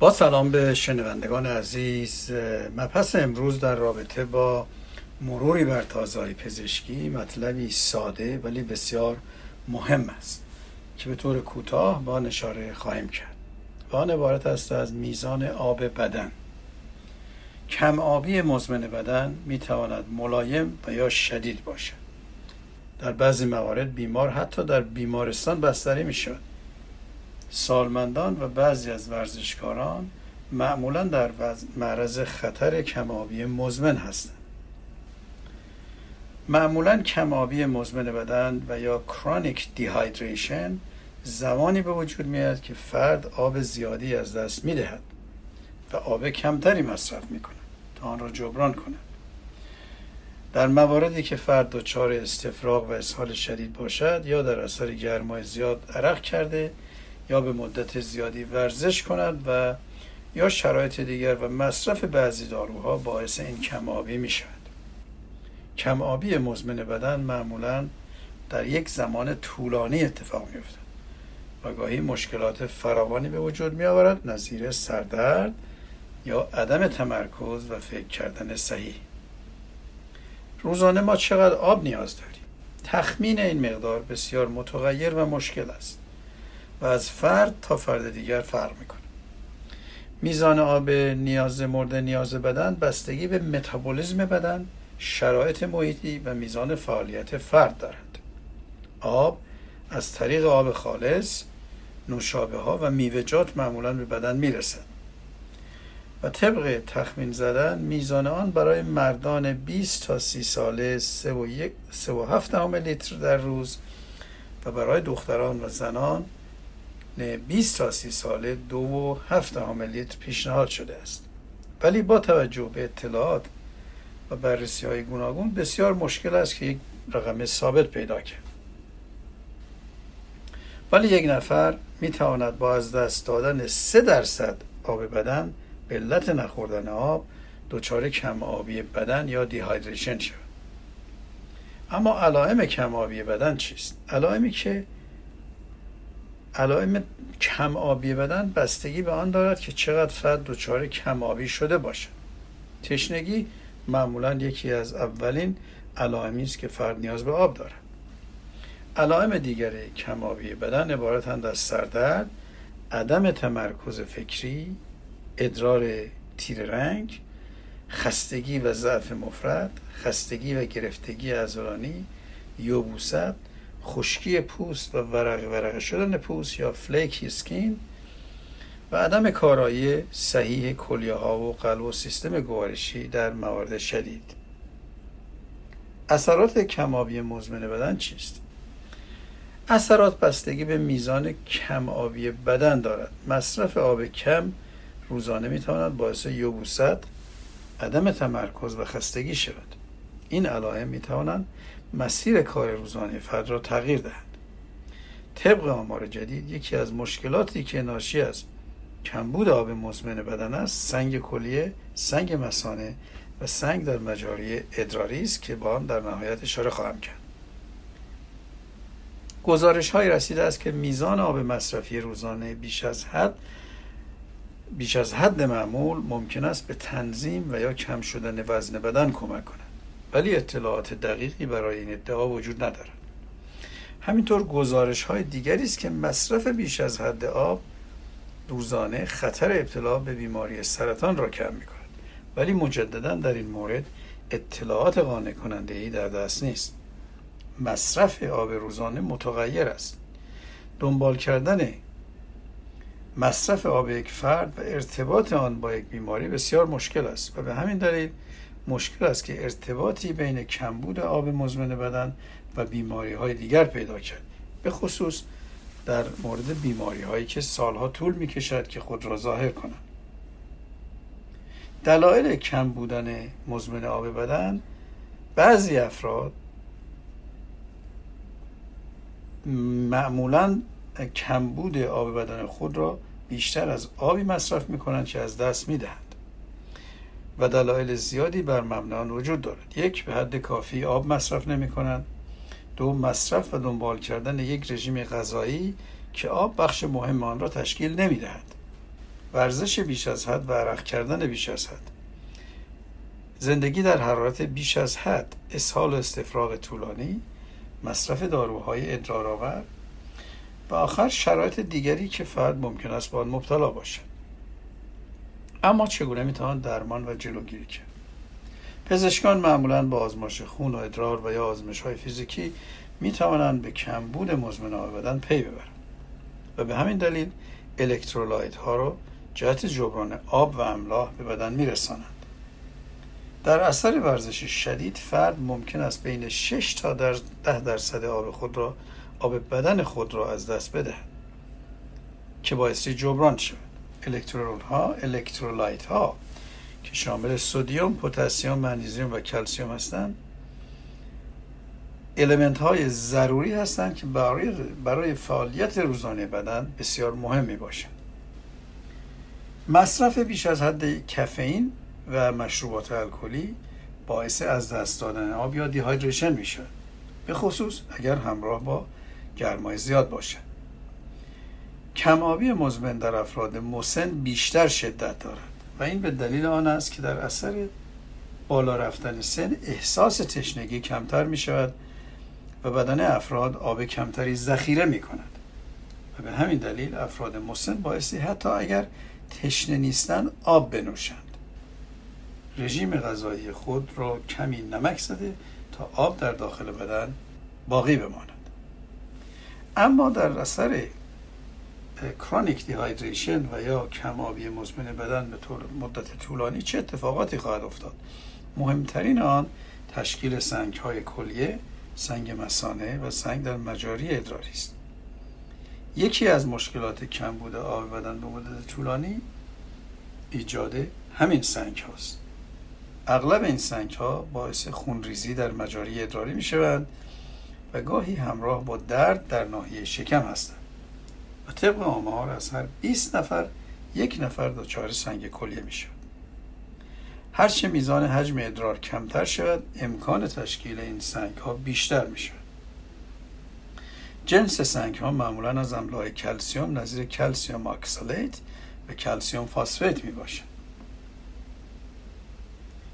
با سلام به شنوندگان عزیز. مبحث امروز در رابطه با مروری بر تازه پزشکی مطلبی ساده ولی بسیار مهم است که به طور کوتاه با نشاره خواهیم کرد. و آن عبارت است از میزان آب بدن. کم آبی مزمن بدن می تواند ملایم و یا شدید باشد. در بعضی موارد بیمار حتی در بیمارستان بستری می شود سالمندان و بعضی از ورزشکاران معمولا در معرض خطر کمابی مزمن هستند. معمولا کمابی مزمن بدن و یا کرونیک دیهایدریشن زمانی به وجود میاد که فرد آب زیادی از دست می‌دهد و آب کمتری مصرف می‌کند تا آن را جبران کند. در مواردی که فرد دچار استفراغ و اسهال شدید باشد یا در اثر گرمای زیاد عرق کرده یا به مدت زیادی ورزش کند و یا شرایط دیگر و مصرف بعضی داروها باعث این کمآبی می شود کمآبی مزمن بدن معمولا در یک زمان طولانی اتفاق می افتد و گاهی مشکلات فراوانی به وجود می آورد نظیر سردرد یا عدم تمرکز و فکر کردن صحیح. روزانه ما چقدر آب نیاز داریم؟ تخمین این مقدار بسیار متغیر و مشکل است. و از فرد تا فرد دیگر فرق می‌کنه. میزان آب نیاز مورد نیاز بدن بستگی به متابولیسم بدن شرایط محیطی و میزان فعالیت فرد دارد. آب از طریق آب خالص نوشابه ها و میوهجات معمولا به بدن می‌رسد. و طبق تخمین زدن میزان آن برای مردان 20 تا 30 ساله 3.7 لیتر در روز و برای دختران و زنان 20 تا 30 ساله دو و هفت لیتر پیشنهاد شده است. ولی با توجه به اطلاعات و بررسی های گوناگون بسیار مشکل است که یک رقم ثابت پیدا کرد. ولی یک نفر می تواند با از دست دادن 3 درصد آب بدن به علت نخوردن آب دچار کم آبی بدن یا دیهایدریشن شود. اما علائم کم آبی بدن چیست؟ علائمی که علائم کم آبی بدن بستگی به آن دارد که چقدر فرد دچار کم آبی شده باشد. تشنگی معمولا یکی از اولین علائمی است که فرد نیاز به آب دارد. علائم دیگر کم آبی بدن عبارتند از سردرد عدم تمرکز فکری ادرار تیر رنگ خستگی و ضعف مفرد خستگی و گرفتگی عضلانی یوبوست خشکی پوست و ورق ورق شدن پوست یا فلیکی سکین و عدم کارایی صحیح کلیه ها و قلب و سیستم گوارشی در موارد شدید. اثرات کمابی مزمن بدن چیست؟ اثرات بستگی به میزان کم آبی بدن دارد. مصرف آب کم روزانه می‌تواند باعث یوبوست عدم تمرکز و خستگی شود. این علائم می‌توانند مسیر کار روزانه فرد را تغییر دهند. طبق آمار جدید یکی از مشکلاتی که ناشی از کمبود آب مزمن بدن است سنگ کلیه سنگ مسانه و سنگ در مجاری ادراری است که با آن در نهایت اشاره خواهم کرد. گزارش های رسیده است که میزان آب مصرفی روزانه بیش از حد بیش از حد معمول ممکن است به تنظیم و یا کم شدن وزن بدن کمک کند. ولی اطلاعات دقیقی برای این ادعا وجود ندارد همینطور گزارش های دیگری است که مصرف بیش از حد آب روزانه خطر ابتلا به بیماری سرطان را کم می کند ولی مجددا در این مورد اطلاعات قانع کننده ای در دست نیست. مصرف آب روزانه متغیر است. دنبال کردن مصرف آب یک فرد و ارتباط آن با یک بیماری بسیار مشکل است و به همین دلیل مشکل است که ارتباطی بین کمبود آب مزمن بدن و بیماری های دیگر پیدا کرد. به خصوص در مورد بیماری هایی که سالها طول می کشد که خود را ظاهر کنند. دلایل کم بودن مزمن آب بدن بعضی افراد معمولا کمبود آب بدن خود را بیشتر از آبی مصرف می کنند که از دست می دهند و دلایل زیادی بر مبنان وجود دارد. یک به حد کافی آب مصرف نمی کنند دو مصرف و دنبال کردن یک رژیم غذایی که آب بخش مهم آن را تشکیل نمی دهد ورزش بیش از حد و عرق کردن بیش از حد. زندگی در حرارت بیش از حد اسهال و استفراغ طولانی مصرف داروهای ادرارآور و آخر شرایط دیگری که فرد ممکن است با آن مبتلا باشد. اما چگونه می‌توان درمان و جلوگیری کرد پزشکان معمولا با آزمایش خون و ادرار و یا آزمایش های فیزیکی می توانند به کمبود مزمن آب بدن پی ببرند و به همین دلیل الکترولایت ها را جهت جبران آب و املاح به بدن می رسانند. در اثر ورزش شدید فرد ممکن است بین 6 تا در 10 درصد آب خود را آب بدن خود را از دست بدهد که بایستی جبران شود الکترول ها الکترولایت ها که شامل سودیوم، پتاسیم، منیزیم و کلسیم هستند المنت های ضروری هستند که برای, برای فعالیت روزانه بدن بسیار مهم می باشند مصرف بیش از حد کافئین و مشروبات الکلی باعث از دست دادن آب یا دیهایدریشن می شود به خصوص اگر همراه با گرمای زیاد باشد کمآبی مزمن در افراد مسن بیشتر شدت دارد. و این به دلیل آن است که در اثر بالا رفتن سن احساس تشنگی کمتر می شود و بدن افراد آب کمتری ذخیره می کند و به همین دلیل افراد مسن بایستی حتی اگر تشنه نیستن آب بنوشند. رژیم غذایی خود را کمی نمک زده تا آب در داخل بدن باقی بماند. اما در اثر کرونیک دیهایدریشن و یا کم آبی مزمن بدن به طور مدت طولانی چه اتفاقاتی خواهد افتاد؟ مهمترین آن تشکیل سنگ های کلیه سنگ مسانه و سنگ در مجاری ادراری است. یکی از مشکلات کمبود آب بدن به مدت طولانی ایجاد همین سنگ هاست اغلب این سنگ ها باعث خونریزی در مجاری ادراری می شوند و گاهی همراه با درد در ناحیه شکم هستند. و طبق آمار از هر 20 نفر یک نفر دچار سنگ کلیه می شود هرچه میزان حجم ادرار کمتر شود امکان تشکیل این سنگ ها بیشتر می شود جنس سنگ ها معمولا از املاح کلسیوم نظیر کلسیوم اکسالیت و کلسیوم فاسفیت می باشند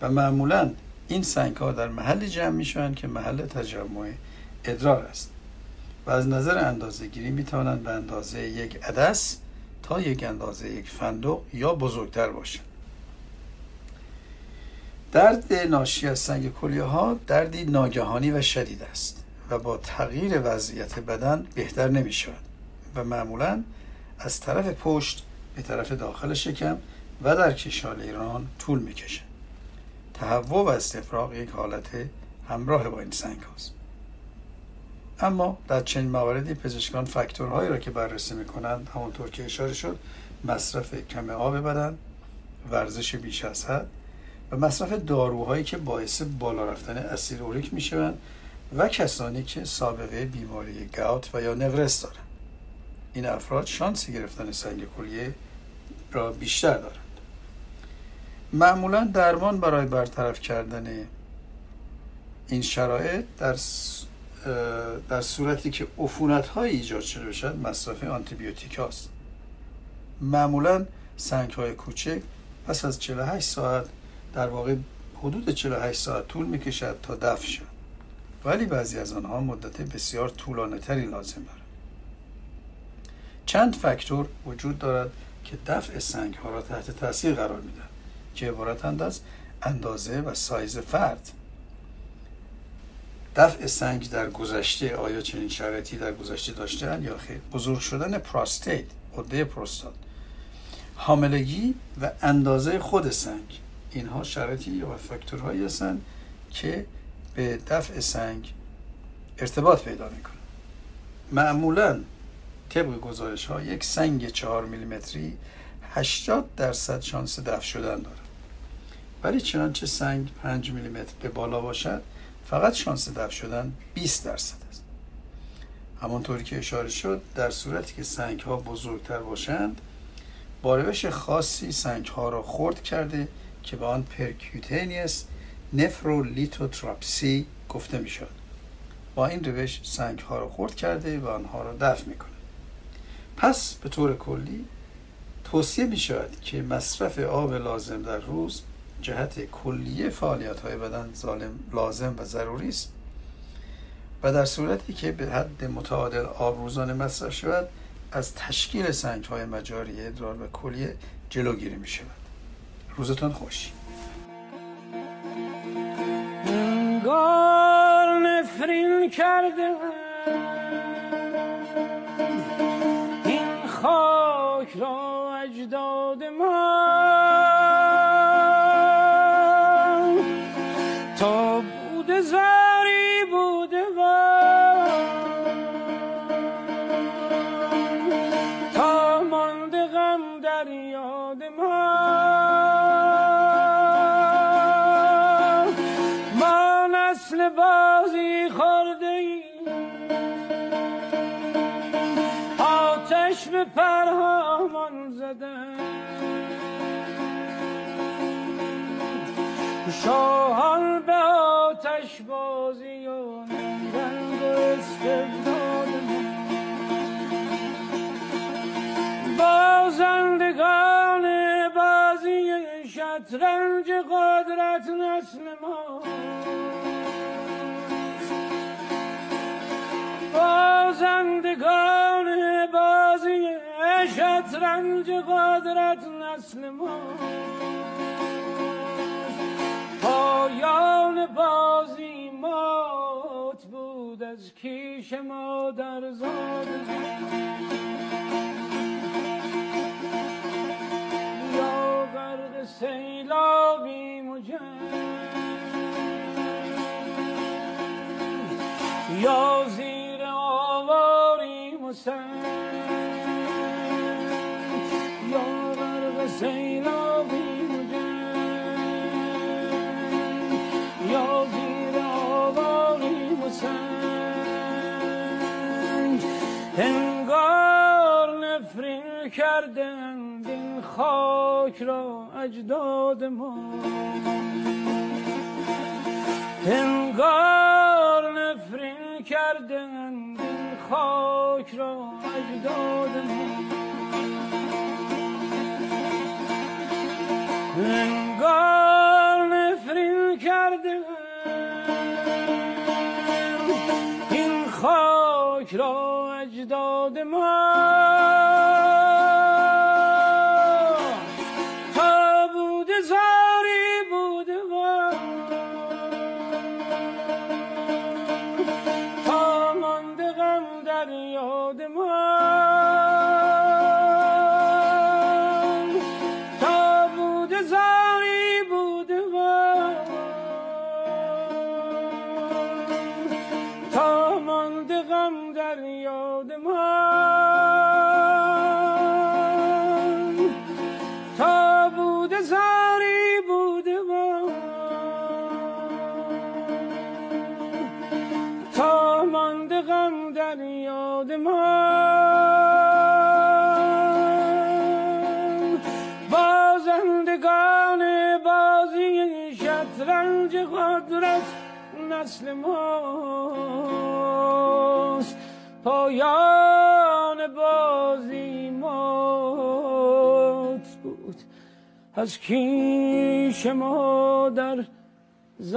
و معمولا این سنگ ها در محلی جمع می شوند که محل تجمع ادرار است. و از نظر اندازه گیری می توانند به اندازه یک عدس تا یک اندازه یک فندق یا بزرگتر باشند درد ناشی از سنگ کلیه ها دردی ناگهانی و شدید است و با تغییر وضعیت بدن بهتر نمی شود و معمولا از طرف پشت به طرف داخل شکم و در کشال ایران طول می کشد. تهوع و استفراغ یک حالت همراه با این سنگ هاست. اما در چنین مواردی پزشکان فاکتورهایی را که بررسی می کنند همونطور که اشاره شد مصرف کم آب بدن ورزش بیش از حد و مصرف داروهایی که باعث بالا رفتن اسید اوریک می شوند و کسانی که سابقه بیماری گاوت و یا نقرس دارند. این افراد شانس گرفتن سنگ کلیه را بیشتر دارند. معمولا درمان برای برطرف کردن این شرایط در در صورتی که عفونت های ایجاد شده باشد مصرف آنتیبیوتیک هاست. معمولا سنگ های کوچک پس از 48 ساعت در واقع حدود 48 ساعت طول می کشد تا دفع شد ولی بعضی از آنها مدت بسیار طولانی تری لازم دارد چند فاکتور وجود دارد که دفع سنگ ها را تحت تاثیر قرار می دهد که عبارتند از اندازه و سایز فرد. دفع سنگ در گذشته آیا چنین شرایطی در گذشته داشتن یا خیر؟ بزرگ شدن پراستیت عده پروستات. حاملگی و اندازه خود سنگ. اینها شرایطی و فاکتورهایی هستند که به دفع سنگ ارتباط پیدا می‌کنه معمولا طبق گزارش ها یک سنگ چهار میلیمتری 80 درصد شانس دفع شدن داره ولی چنانچه سنگ 5 میلیمتر به بالا باشد فقط شانس دفع شدن 20 درصد است. همانطوری که اشاره شد در صورتی که سنگ ها بزرگتر باشند با روش خاصی سنگ ها را خرد کرده که به آن percutaneous nephrolithotripsy گفته می شود با این روش سنگ ها را خرد کرده و آنها را دفع می‌کنه پس به طور کلی توصیه می شود که مصرف آب لازم در روز جهت کلیه فعالیت های بدن ظالم لازم و ضروری است. و در صورتی که به حد متعادل آب روزانه مصرف شود از تشکیل سنگ های مجاری ادرار و کلیه جلوگیری می شود روزتان خوش. انگار نفرین کرده این خاک را اجداد ما شاهان به آتش بازی و ننگرد و استبداد بازندگان بازی شطرنج قدرت نسل ما. بازندگان بازی شطرنج قدرت نسل ما. بازی مات بود از کیش ما در زاد یا غرق سیلابی مجن یا زیر آواری مسن کردند این خاک را اجداد ما. انگار نفرین کردند این خاک را اجداد ما. انگار نفرین کرده این خاک را شطرنج قدرت نسل ماست. پایان بازی مات بود. از کیش ما در زاد